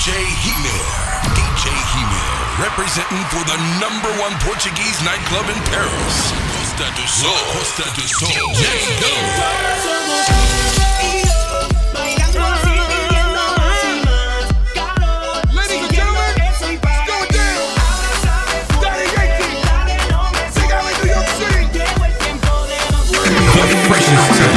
DJ Himer. DJ Himer, representing for the number one Portuguese nightclub in Paris. Costa do Sol. Costa do Sol. Django. Ladies and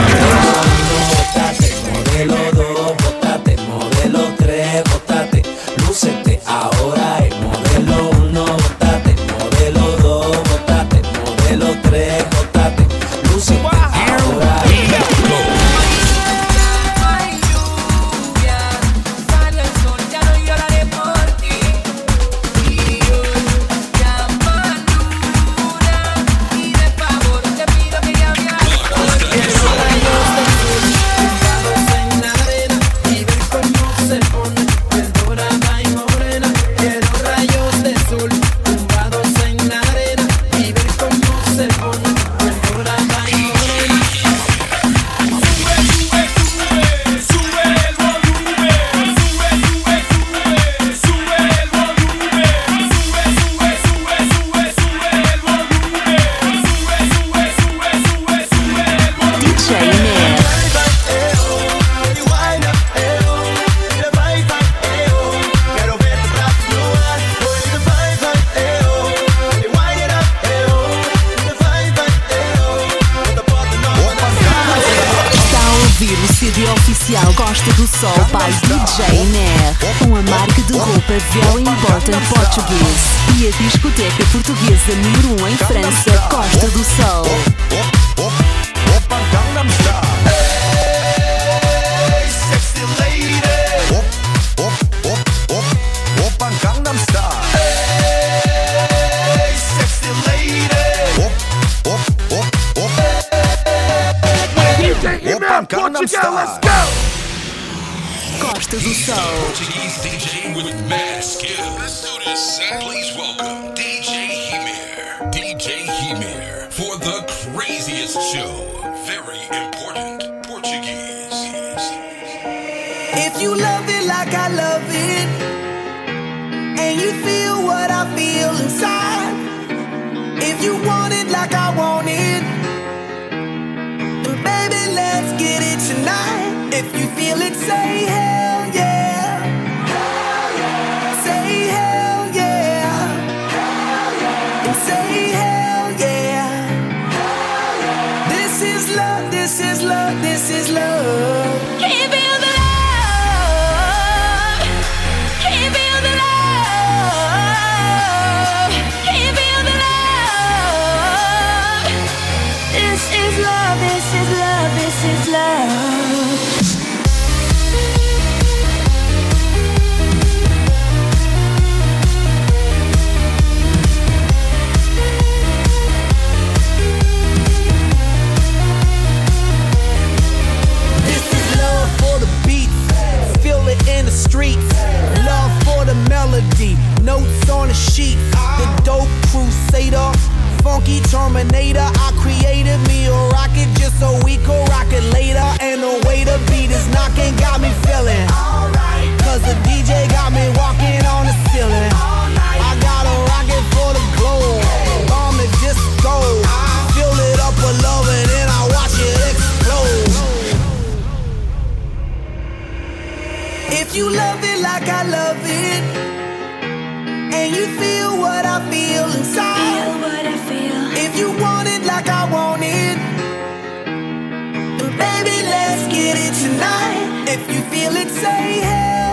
DJ Himer for the craziest show. Very important Portuguese. If you love it like I love it, and you feel what I feel inside, if you want it like I want it, then baby, let's get it tonight. If you feel it, say hell yeah. The. The dope crusader, funky terminator. I created me a rocket just so we could rock it later. And the way the beat is knocking got me feeling. Cause the DJ got me walking on the ceiling. I got a rocket for the globe, bomb the disco. Fill it up with love and then I watch it explode. If you love it like I love it, If you feel it, say hell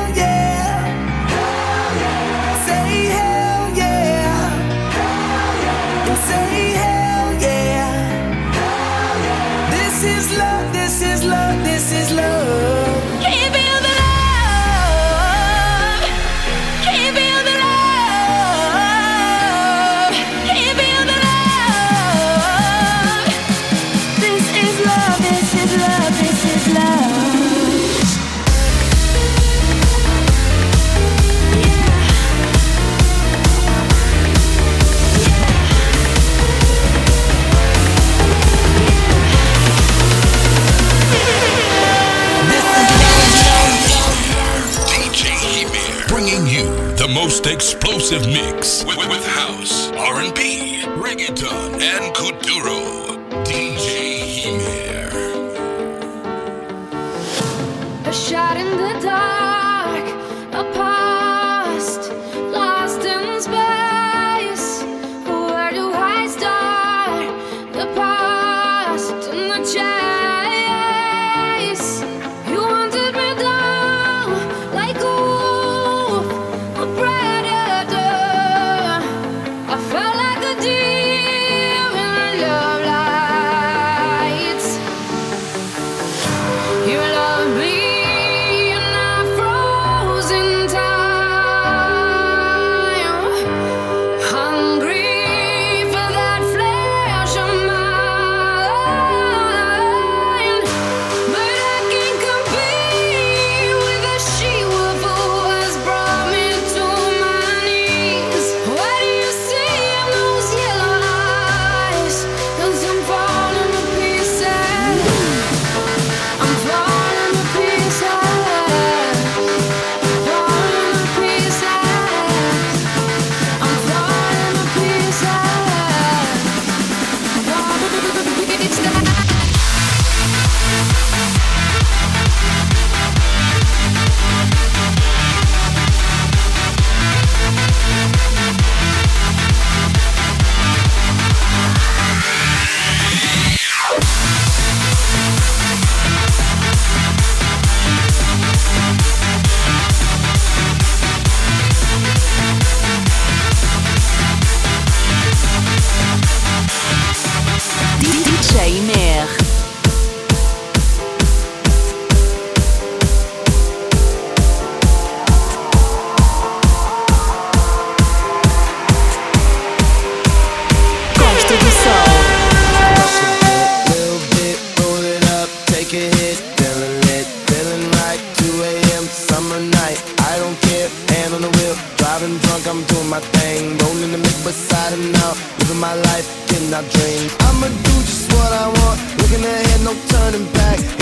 I'm doing my thing. Rolling the mix beside him now. Living my life, getting our dreams. I'ma do just what I want. Looking ahead, no turning back.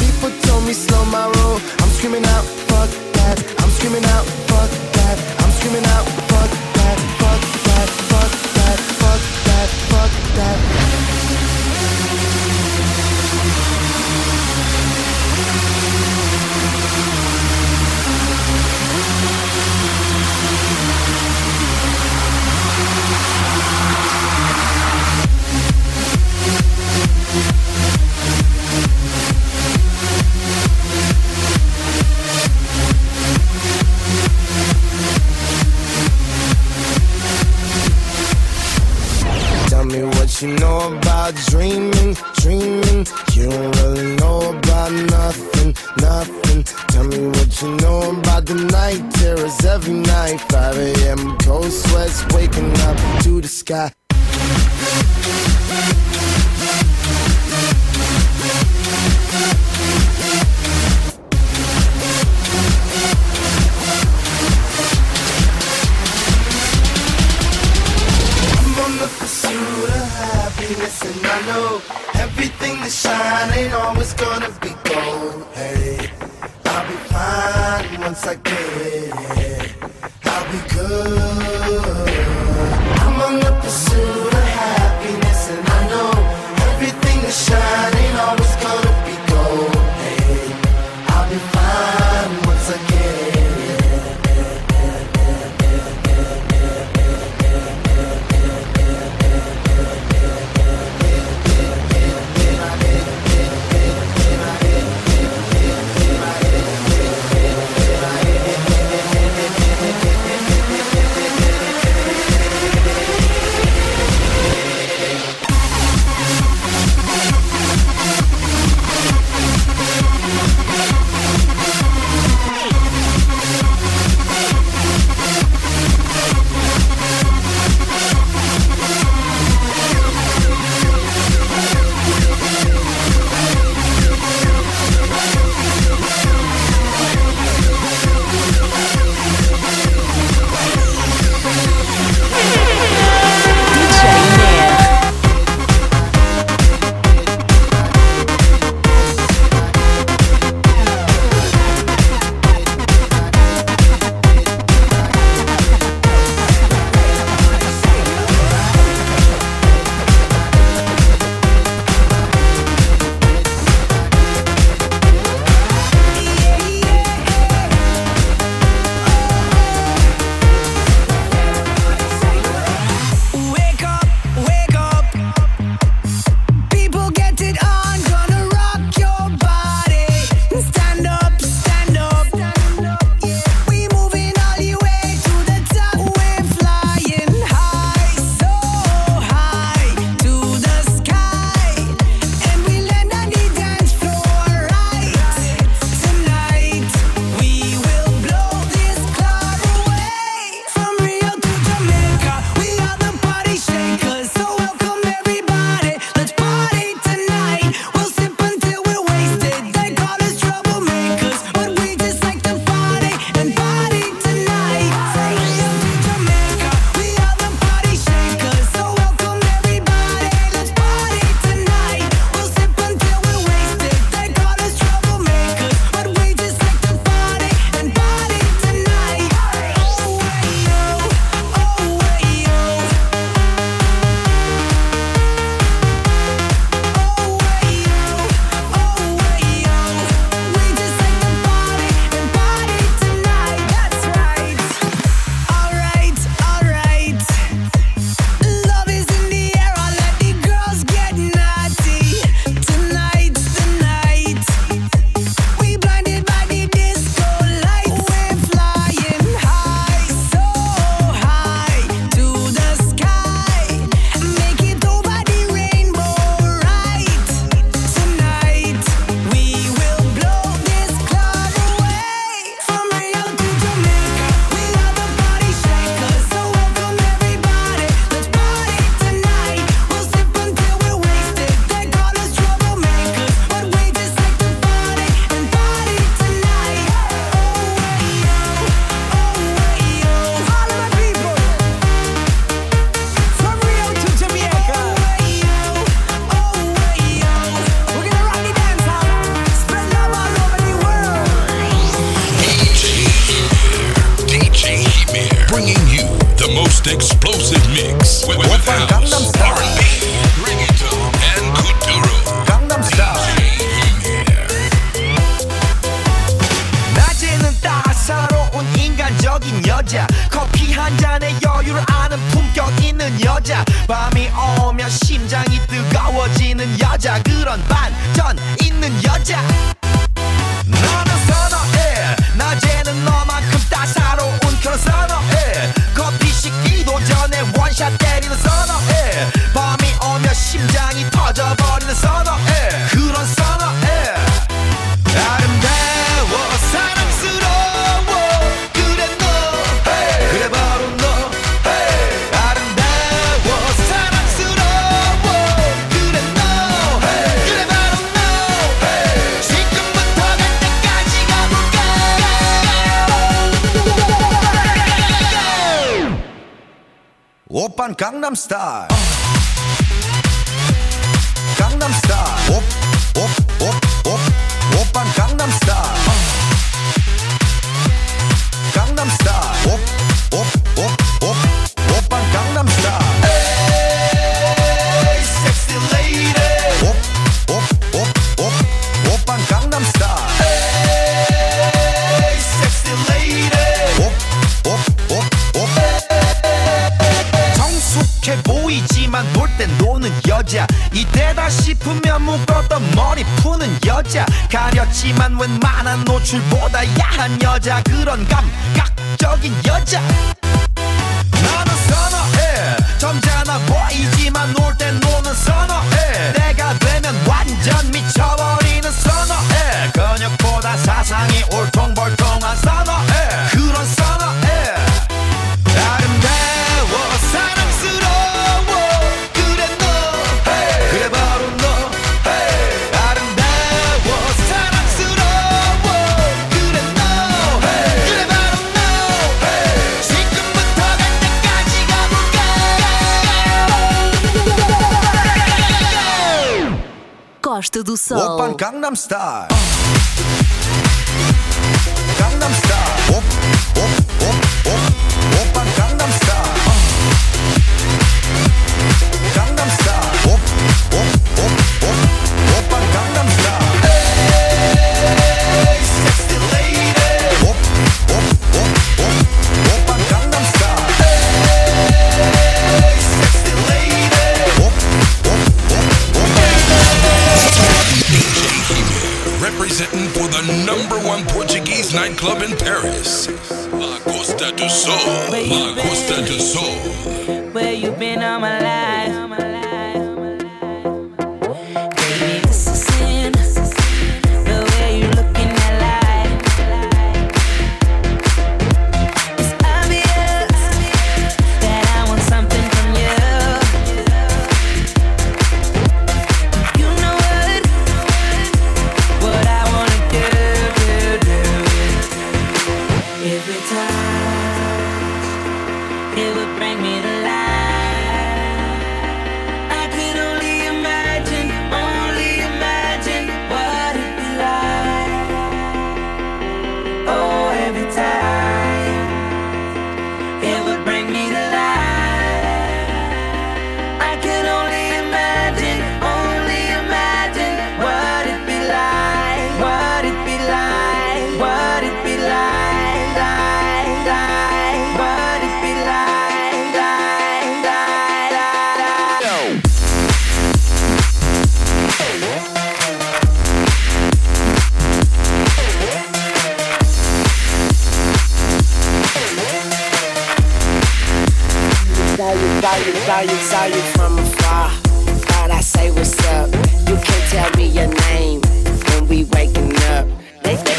我扮 Gangnam Style。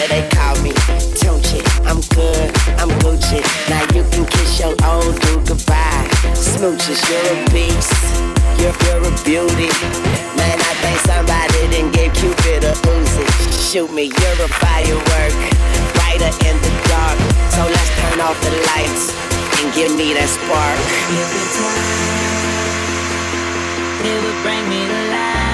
they call me. Don't you? I'm good, I'm Gucci. Now you can kiss your old dude goodbye. Smooches, you're a beast, you're, you're a beauty. Man, I think somebody didn't give Cupid a Uzi. Shoot me, you're a firework, brighter in the dark. So let's turn off the lights and give me that spark. It would bring me to life.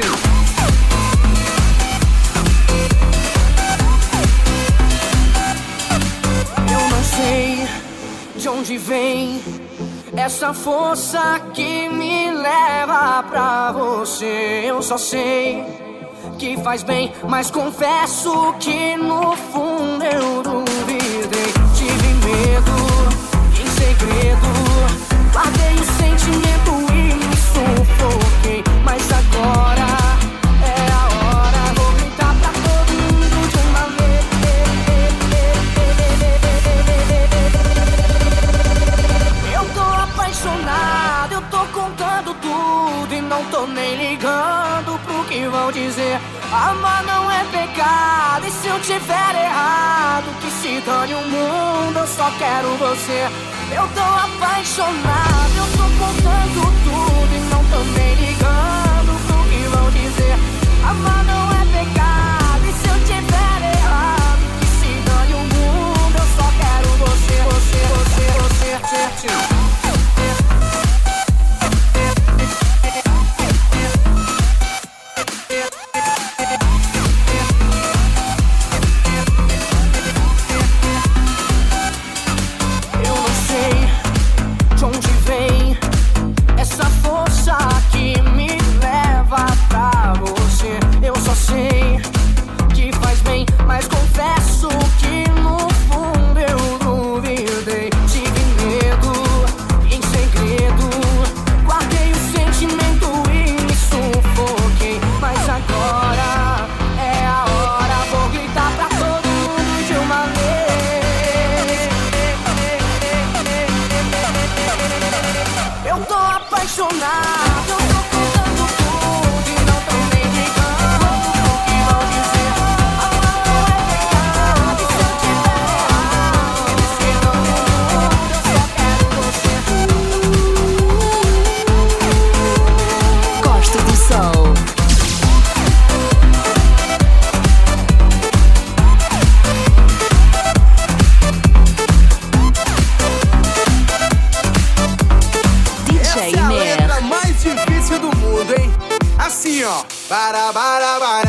Eu não sei de onde vem essa força que me leva pra você. Eu só sei que faz bem, mas confesso que no fundo eu duvidei. Tive medo em segredo, guardei o sentimento. Amar não é pecado, e se eu tiver errado, que se dane o mundo, eu só quero você. Eu tô apaixonado, eu tô contando tudo e não tô nem ligando pro que vão dizer. Amar não é pecado, e se eu tiver errado, que se dane o mundo, eu só quero você, você, você, você, você. você. Ba da ba da ba.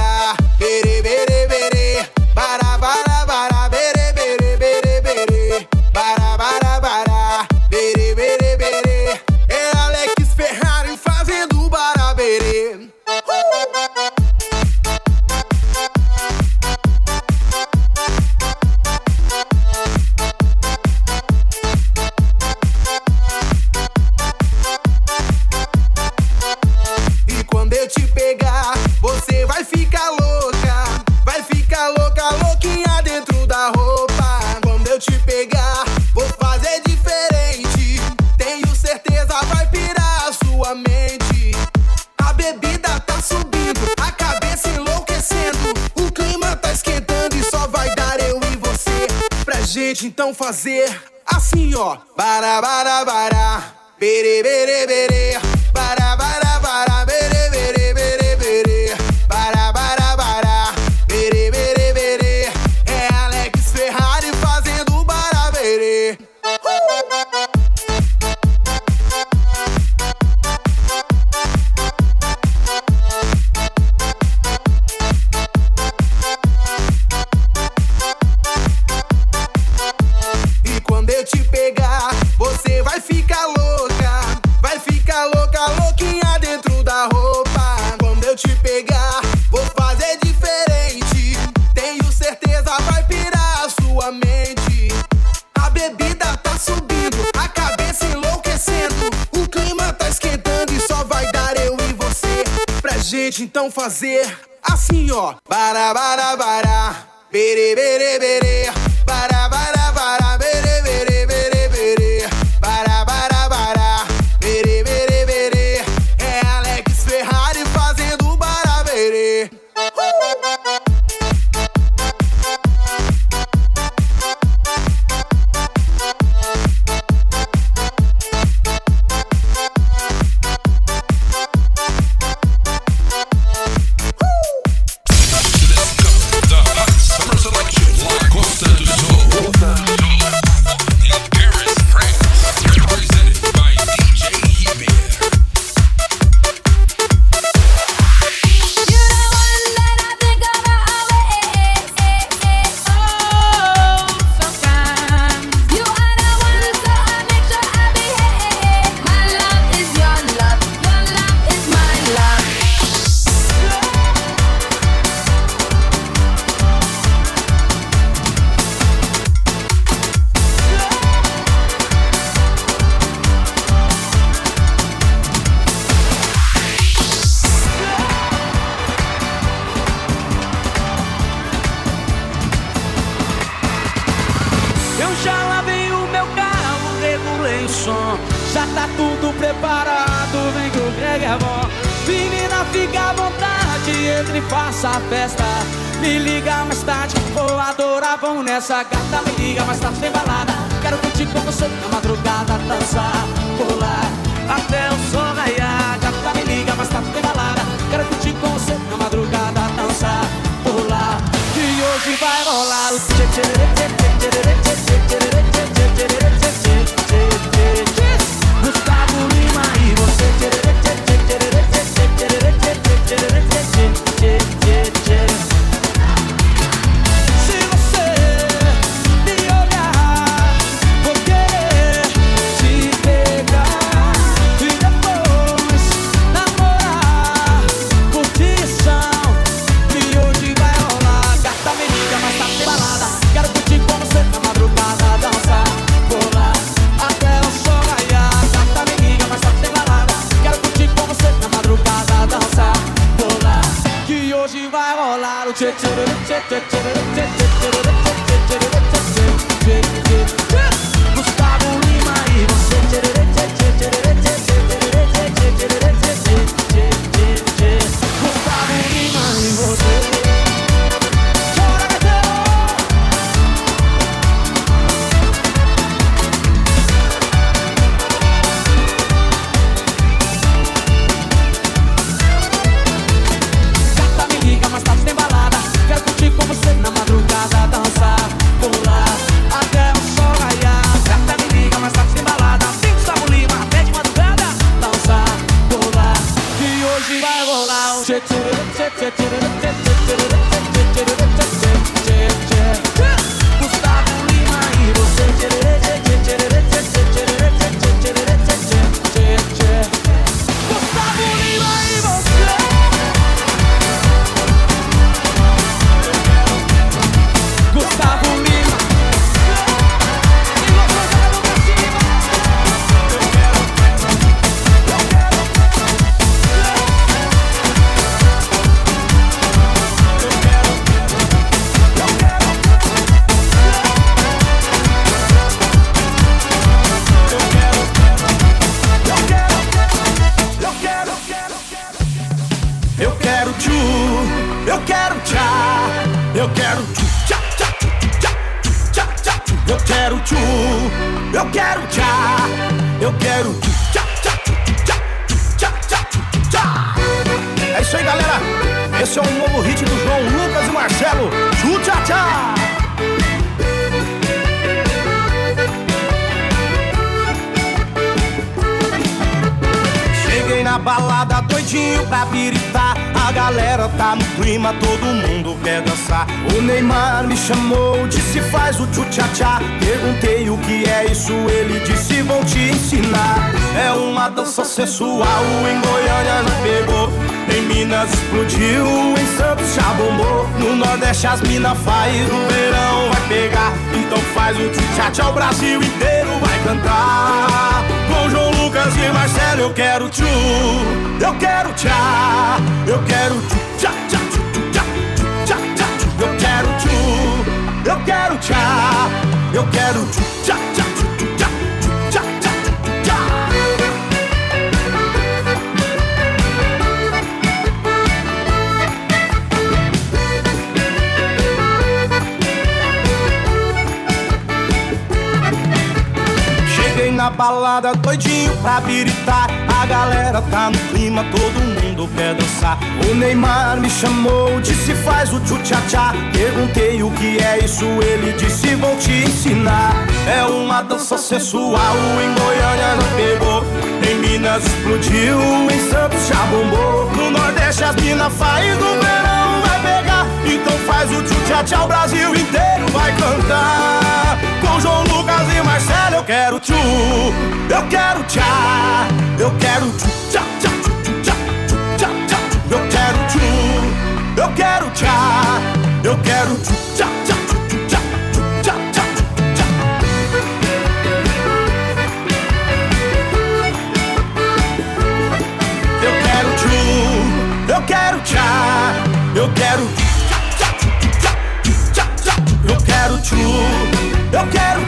Cheguei na balada doidinho pra viritar A galera tá no clima, todo mundo quer dançar. O Neymar me chamou, disse faz o tchu-tchá-tchá. Perguntei o que é isso, ele disse vou te ensinar. É uma dança sensual, em Goiânia não pegou. Em Minas explodiu, em Santos já bombou. No Nordeste as mina faz do verão. Então faz o tchau tchau, o Brasil inteiro vai cantar. Com João Lucas e Marcelo eu quero tchu, eu quero tchá, eu quero tchu, tchá, tchá, tchu, tchá, tchu, tchá, tchá, eu quero tchu, eu quero tchá, eu quero tchu, tchá, tchá, tchu, tchá, tchu, tchá, tchá, tchá. Eu quero tchá, eu quero tchá, eu quero quero tchu, eu quero,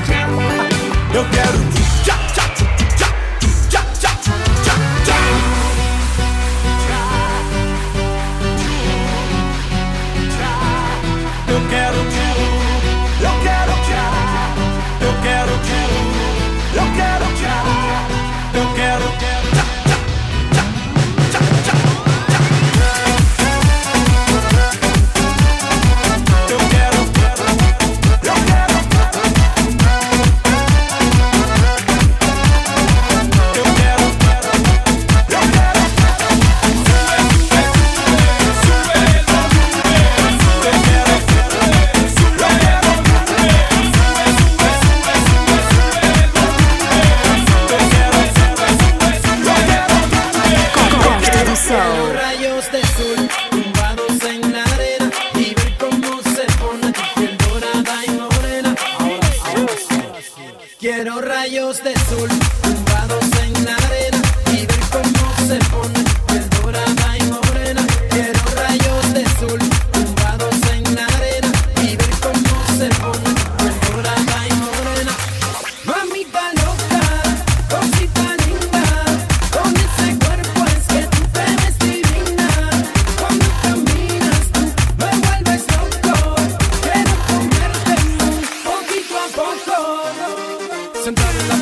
eu quero tchu. Sometimes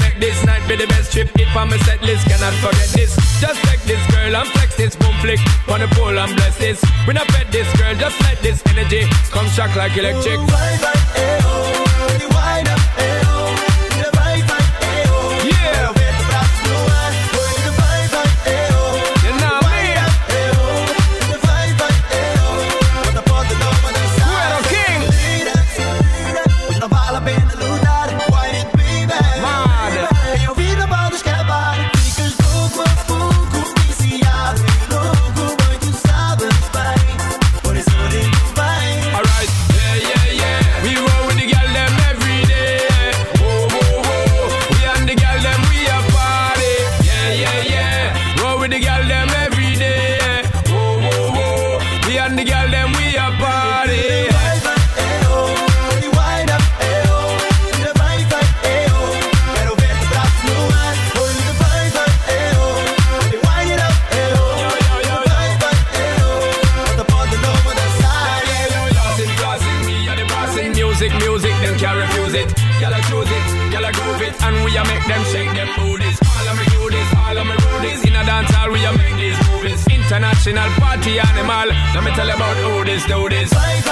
make this night be the best trip. If I'm a set list, cannot forget this. Just take this girl and flex this boom flick. Wanna pull and bless this. When I pet this girl, just let this energy come shock like electric. Ooh, bye, hey. tell about who this, do this.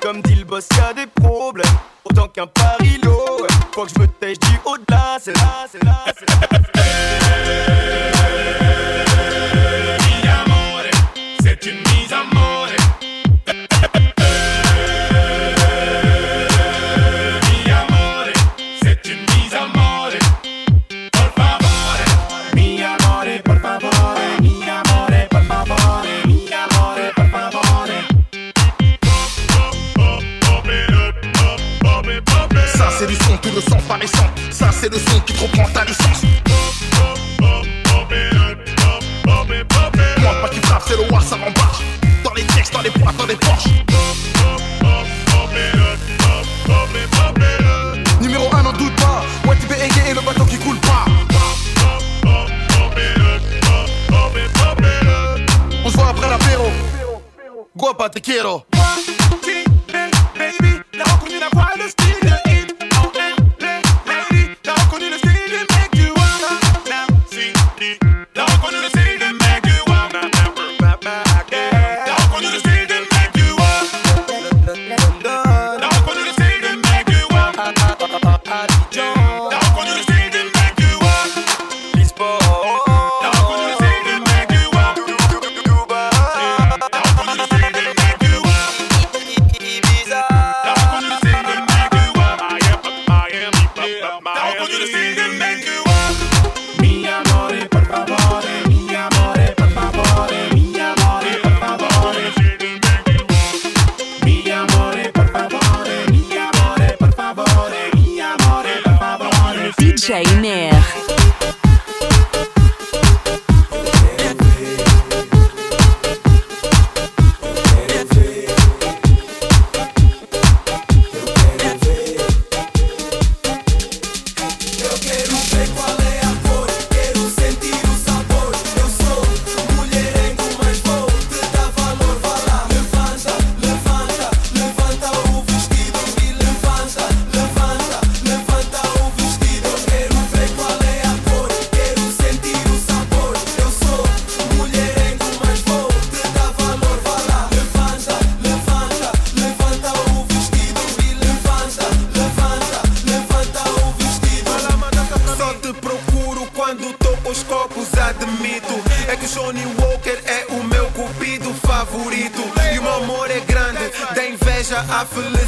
Comme dit le boss, y'a des problèmes. Autant qu'un parilo. Ouais. Faut que je me tèche du haut de là, c'est là, c'est là, c'est là. Ça, c'est le son qui te reprend ta licence. Moi, pas qui frappe, c'est le war, ça m'embarque. Dans les textes, dans les boîtes, dans les Porsche. Numéro 1, n'en doute pas. Ouais, tu et le bateau qui coule pas. On se voit après l'apéro. Guapa, te quiero. for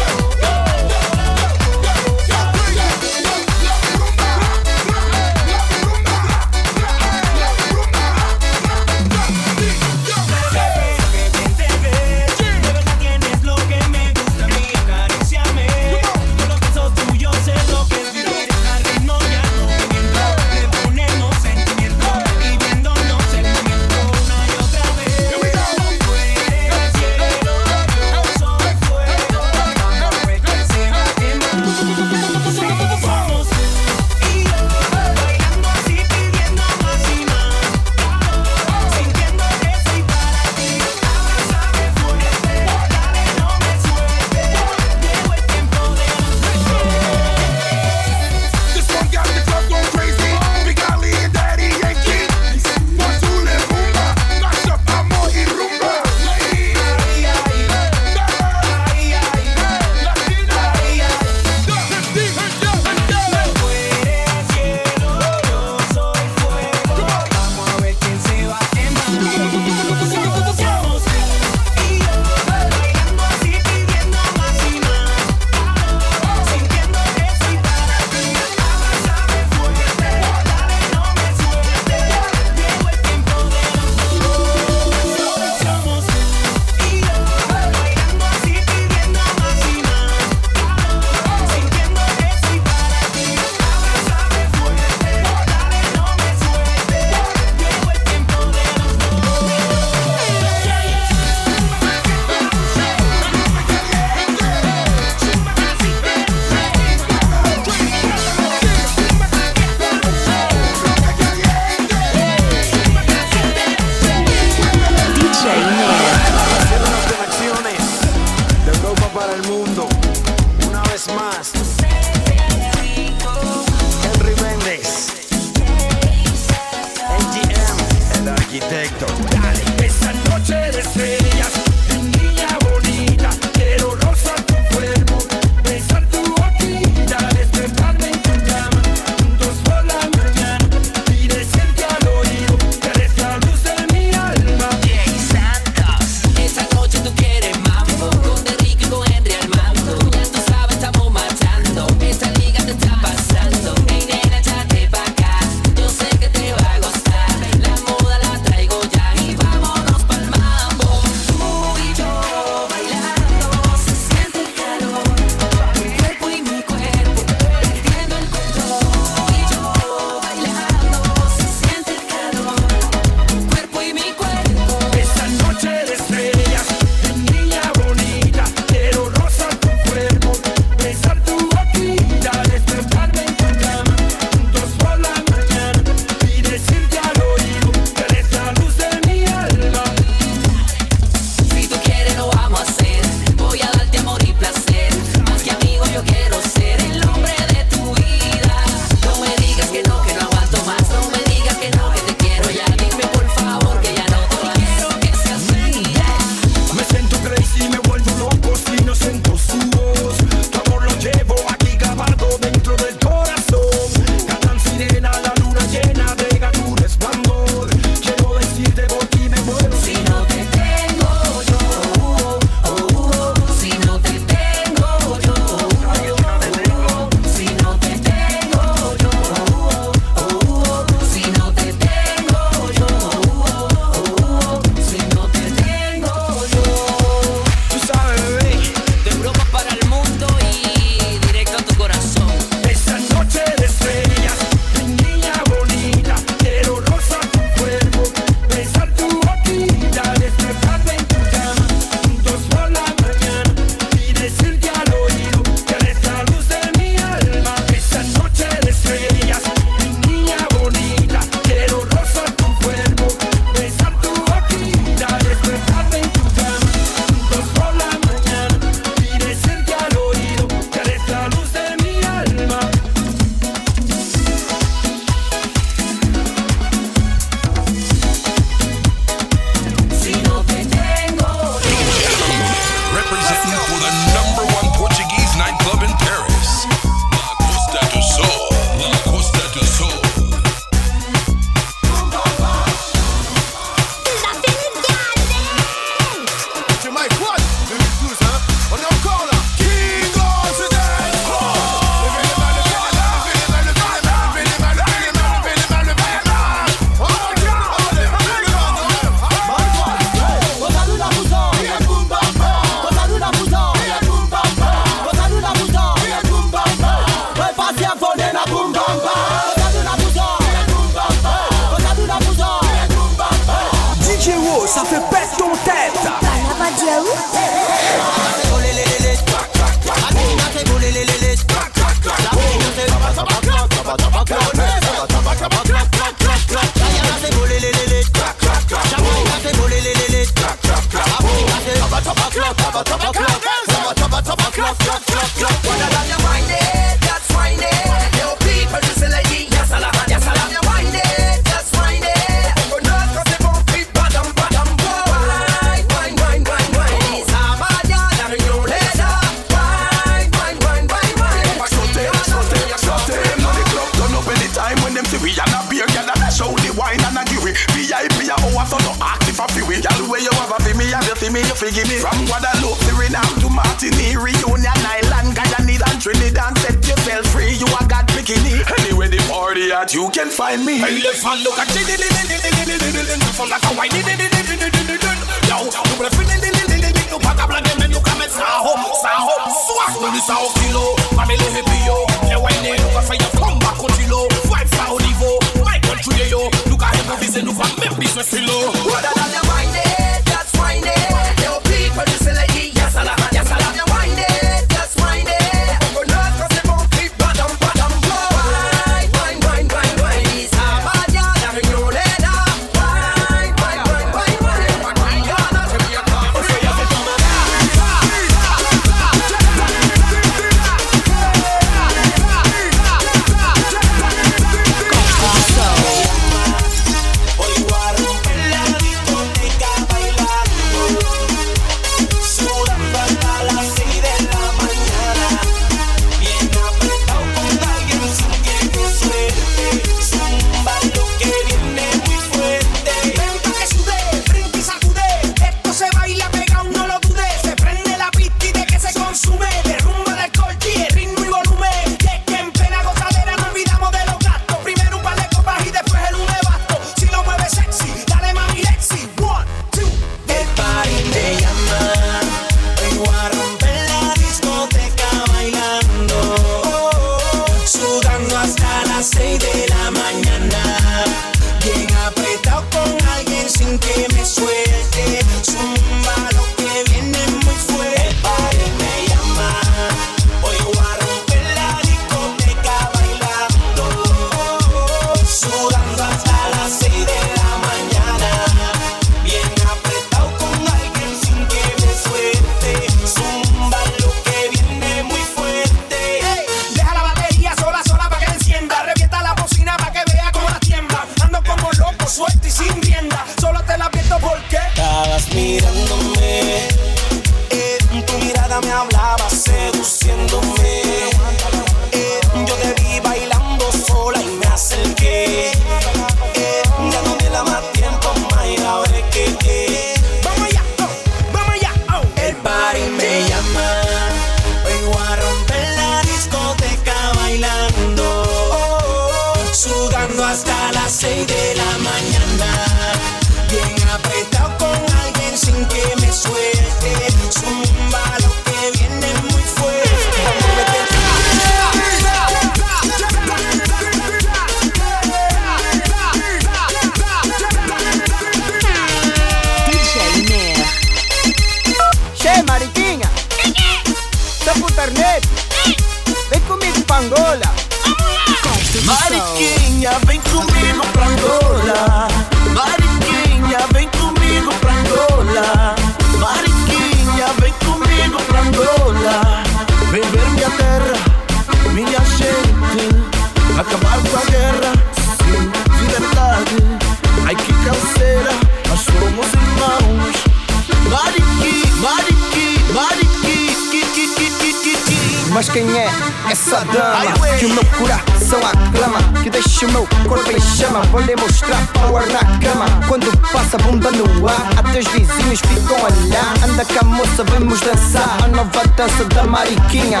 Mas quem é essa dama que não cura coração aclama Que deixa o meu corpo em chama Vou lhe mostrar power na cama Quando passa bomba no ar Até os vizinhos ficam a olhar Anda a moça, vamos dançar A nova dança da mariquinha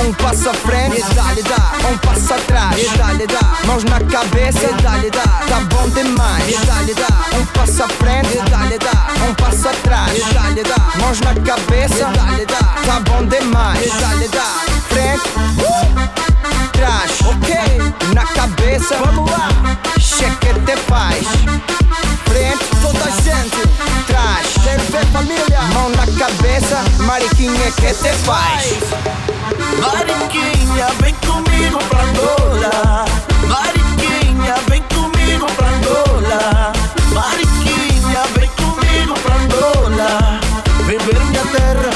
um passo à frente, dá, lhe dá. Um passo atrás, dá, lhe dá. Mãos na cabeça, dá, lhe dá. Tá bom demais, dá, lhe dá. Um passo à frente, dá, lhe dá. Um passo atrás, dá, lhe dá. Mãos na cabeça, dá, lhe dá. Tá bom demais, dá, lhe dá. Frente, uh! trás. Ok, na cabeça, vamos lá. cheque te paz. Frente, toda a gente. Trás, quero ver família. Mão na cabeça, Mariquinha, que te faz? Mariquinha, vem comigo pra Angola. Mariquinha, vem comigo pra Angola. Mariquinha, vem comigo pra Angola. Vem ver minha terra,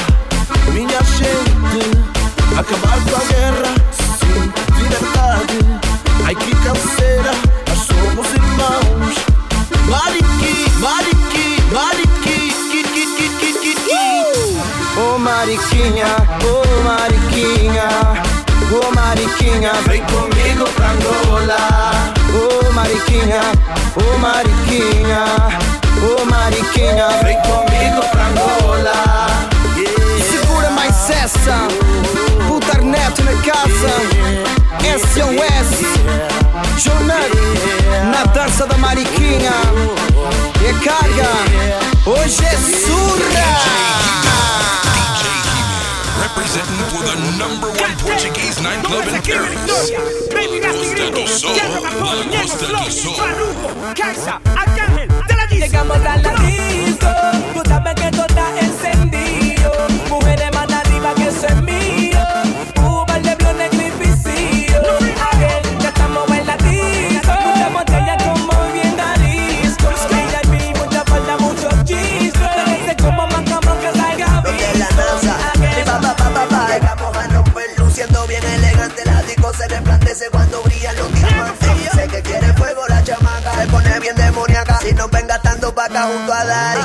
minha gente. Acabar com a guerra. Ai que canseira, nós somos irmãos. Mariqui, Mariqui, Mariqui, que, que. Ô Mariquinha, ô oh, Mariquinha, ô oh, Mariquinha, vem comigo pra Angola. Ô oh, Mariquinha, ô oh, Mariquinha, ô oh, Mariquinha, vem comigo pra Angola mais essa, puta neto na casa, SOS, Jonat, na dança da Mariquinha. E carga, hoje é surra. Representing for the number one Portuguese nightclub in Paris. Costa do Sol. La Costa do Sol. Llegamos a la disco, tú sabes que todo está encendido. Cuando brillan los diamantes. Sé que quiere fuego la chamaca. Se pone bien demoníaca. Si nos ven gastando pa' acá junto a Dari.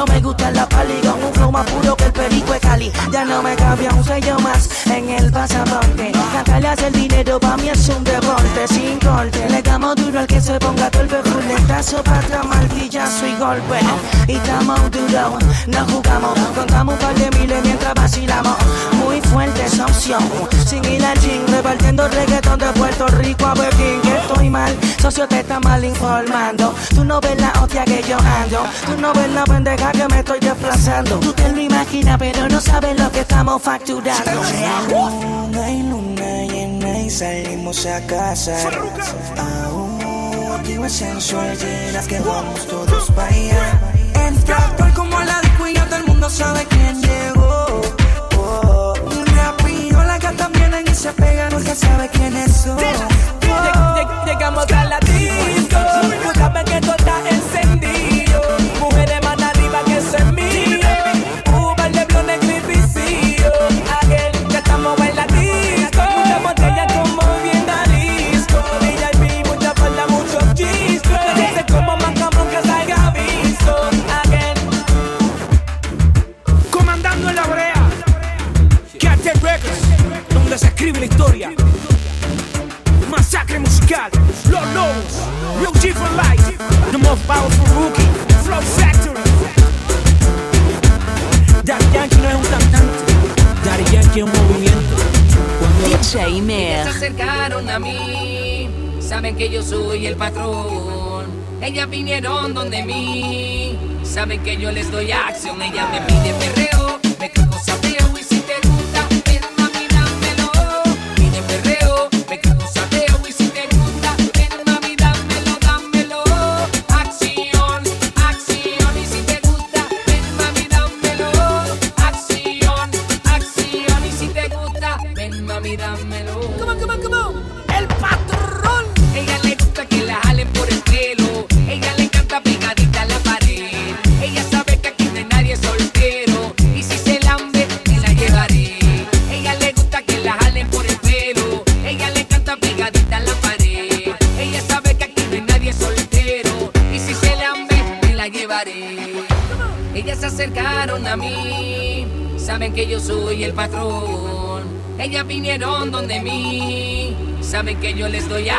No me gusta la pali, con un flow más puro que el perico de Cali, ya no me cambia un sello más en el pasaporte, cantarle hace el dinero pa' mí es un deporte, sin corte, le damos duro al para atrás, martillazo y golpe, y estamos duro, no jugamos, contamos un par de miles mientras vacilamos, muy fuerte esa opción, sin ir al gym, repartiendo reggaetón de Puerto Rico a Berlín, que estoy mal, socio te está mal informando, tú no ves la hostia que yo ando, tú no ves la pendeja que me estoy desplazando, tú te lo imaginas pero no sabes lo que estamos facturando. Luna y luna llena y salimos a casa. Activa sensual llenas que vamos todos para allá. Entra actual como la disco y todo el mundo sabe quién llegó. Oh, rápido las gatas vienen y se pegan, nunca sabe quiénes son. Lleg- Llegamos a la disco, tú que todo está encendido. Real G for Life, The Most Powerful Rookie, Flow Factory. Daddy Yankee no es un cantante, Daddy Yankee es un movimiento. DJ Mer. Se acercaron a mí, saben que yo soy el patrón. Ellas vinieron donde mí, saben que yo les doy acción. Ella me pide perreo, yo les doy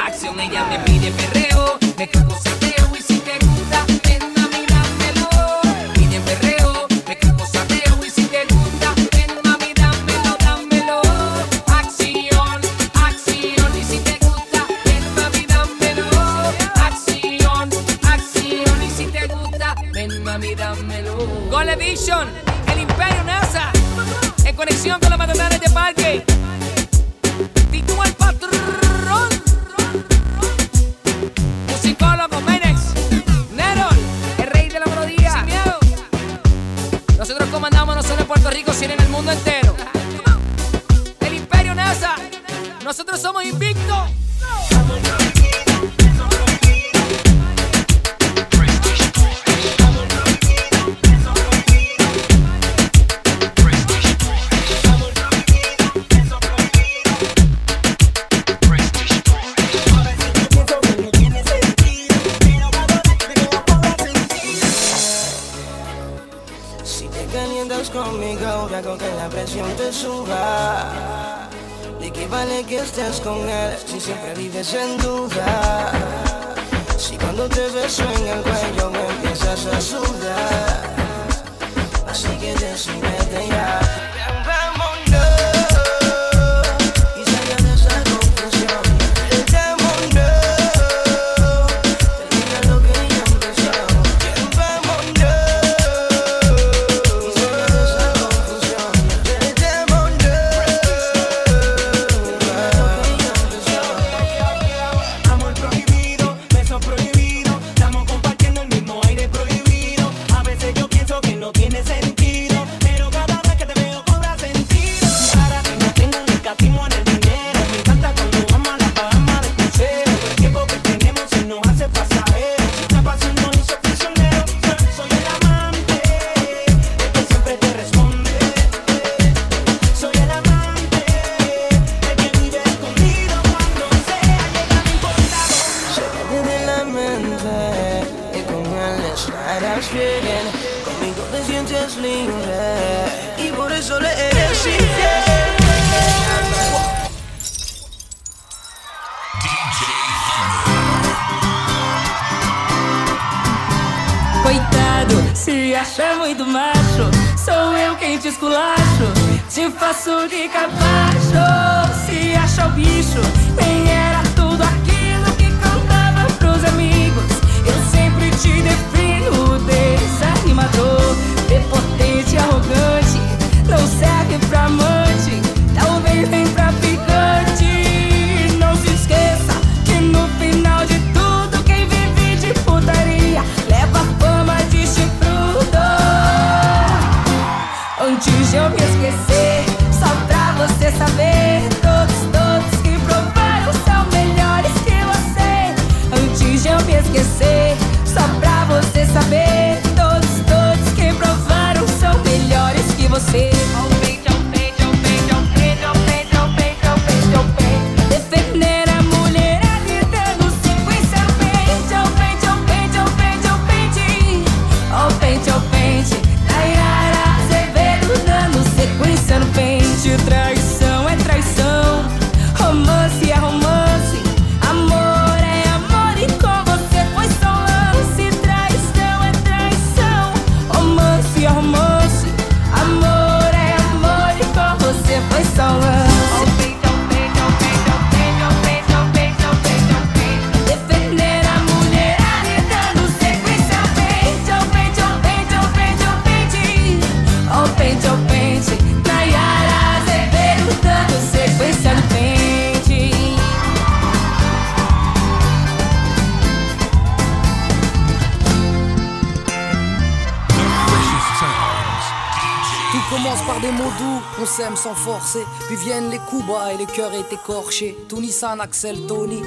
sans forcer, puis viennent les coups bas et le cœur est écorché. Tony San, Axel, Tony.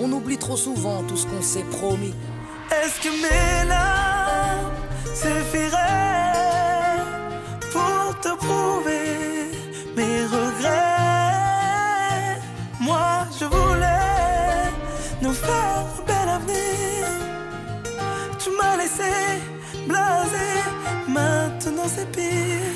On oublie trop souvent tout ce qu'on s'est promis. Est-ce que mes larmes suffiraient pour te prouver mes regrets? Moi, je voulais nous faire un bel avenir. Tu m'as laissé blaser, maintenant c'est pire.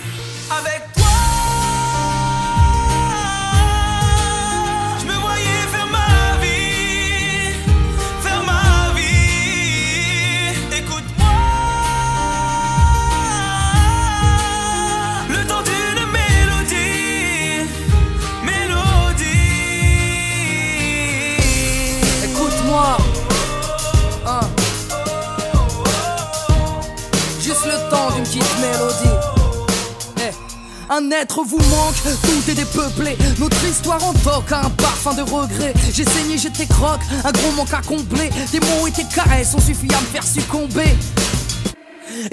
un être vous manque, tout est dépeuplé. Notre histoire en toque a un parfum de regret. J'ai saigné, j'étais croque, un gros manque à combler. Des mots et tes caresses ont suffi à me faire succomber.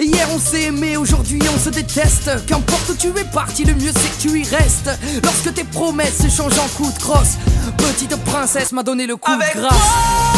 Hier on s'est aimé, aujourd'hui on se déteste. Qu'importe où tu es parti, le mieux c'est que tu y restes. Lorsque tes promesses se changent en coup de crosse, petite princesse m'a donné le coup de grâce.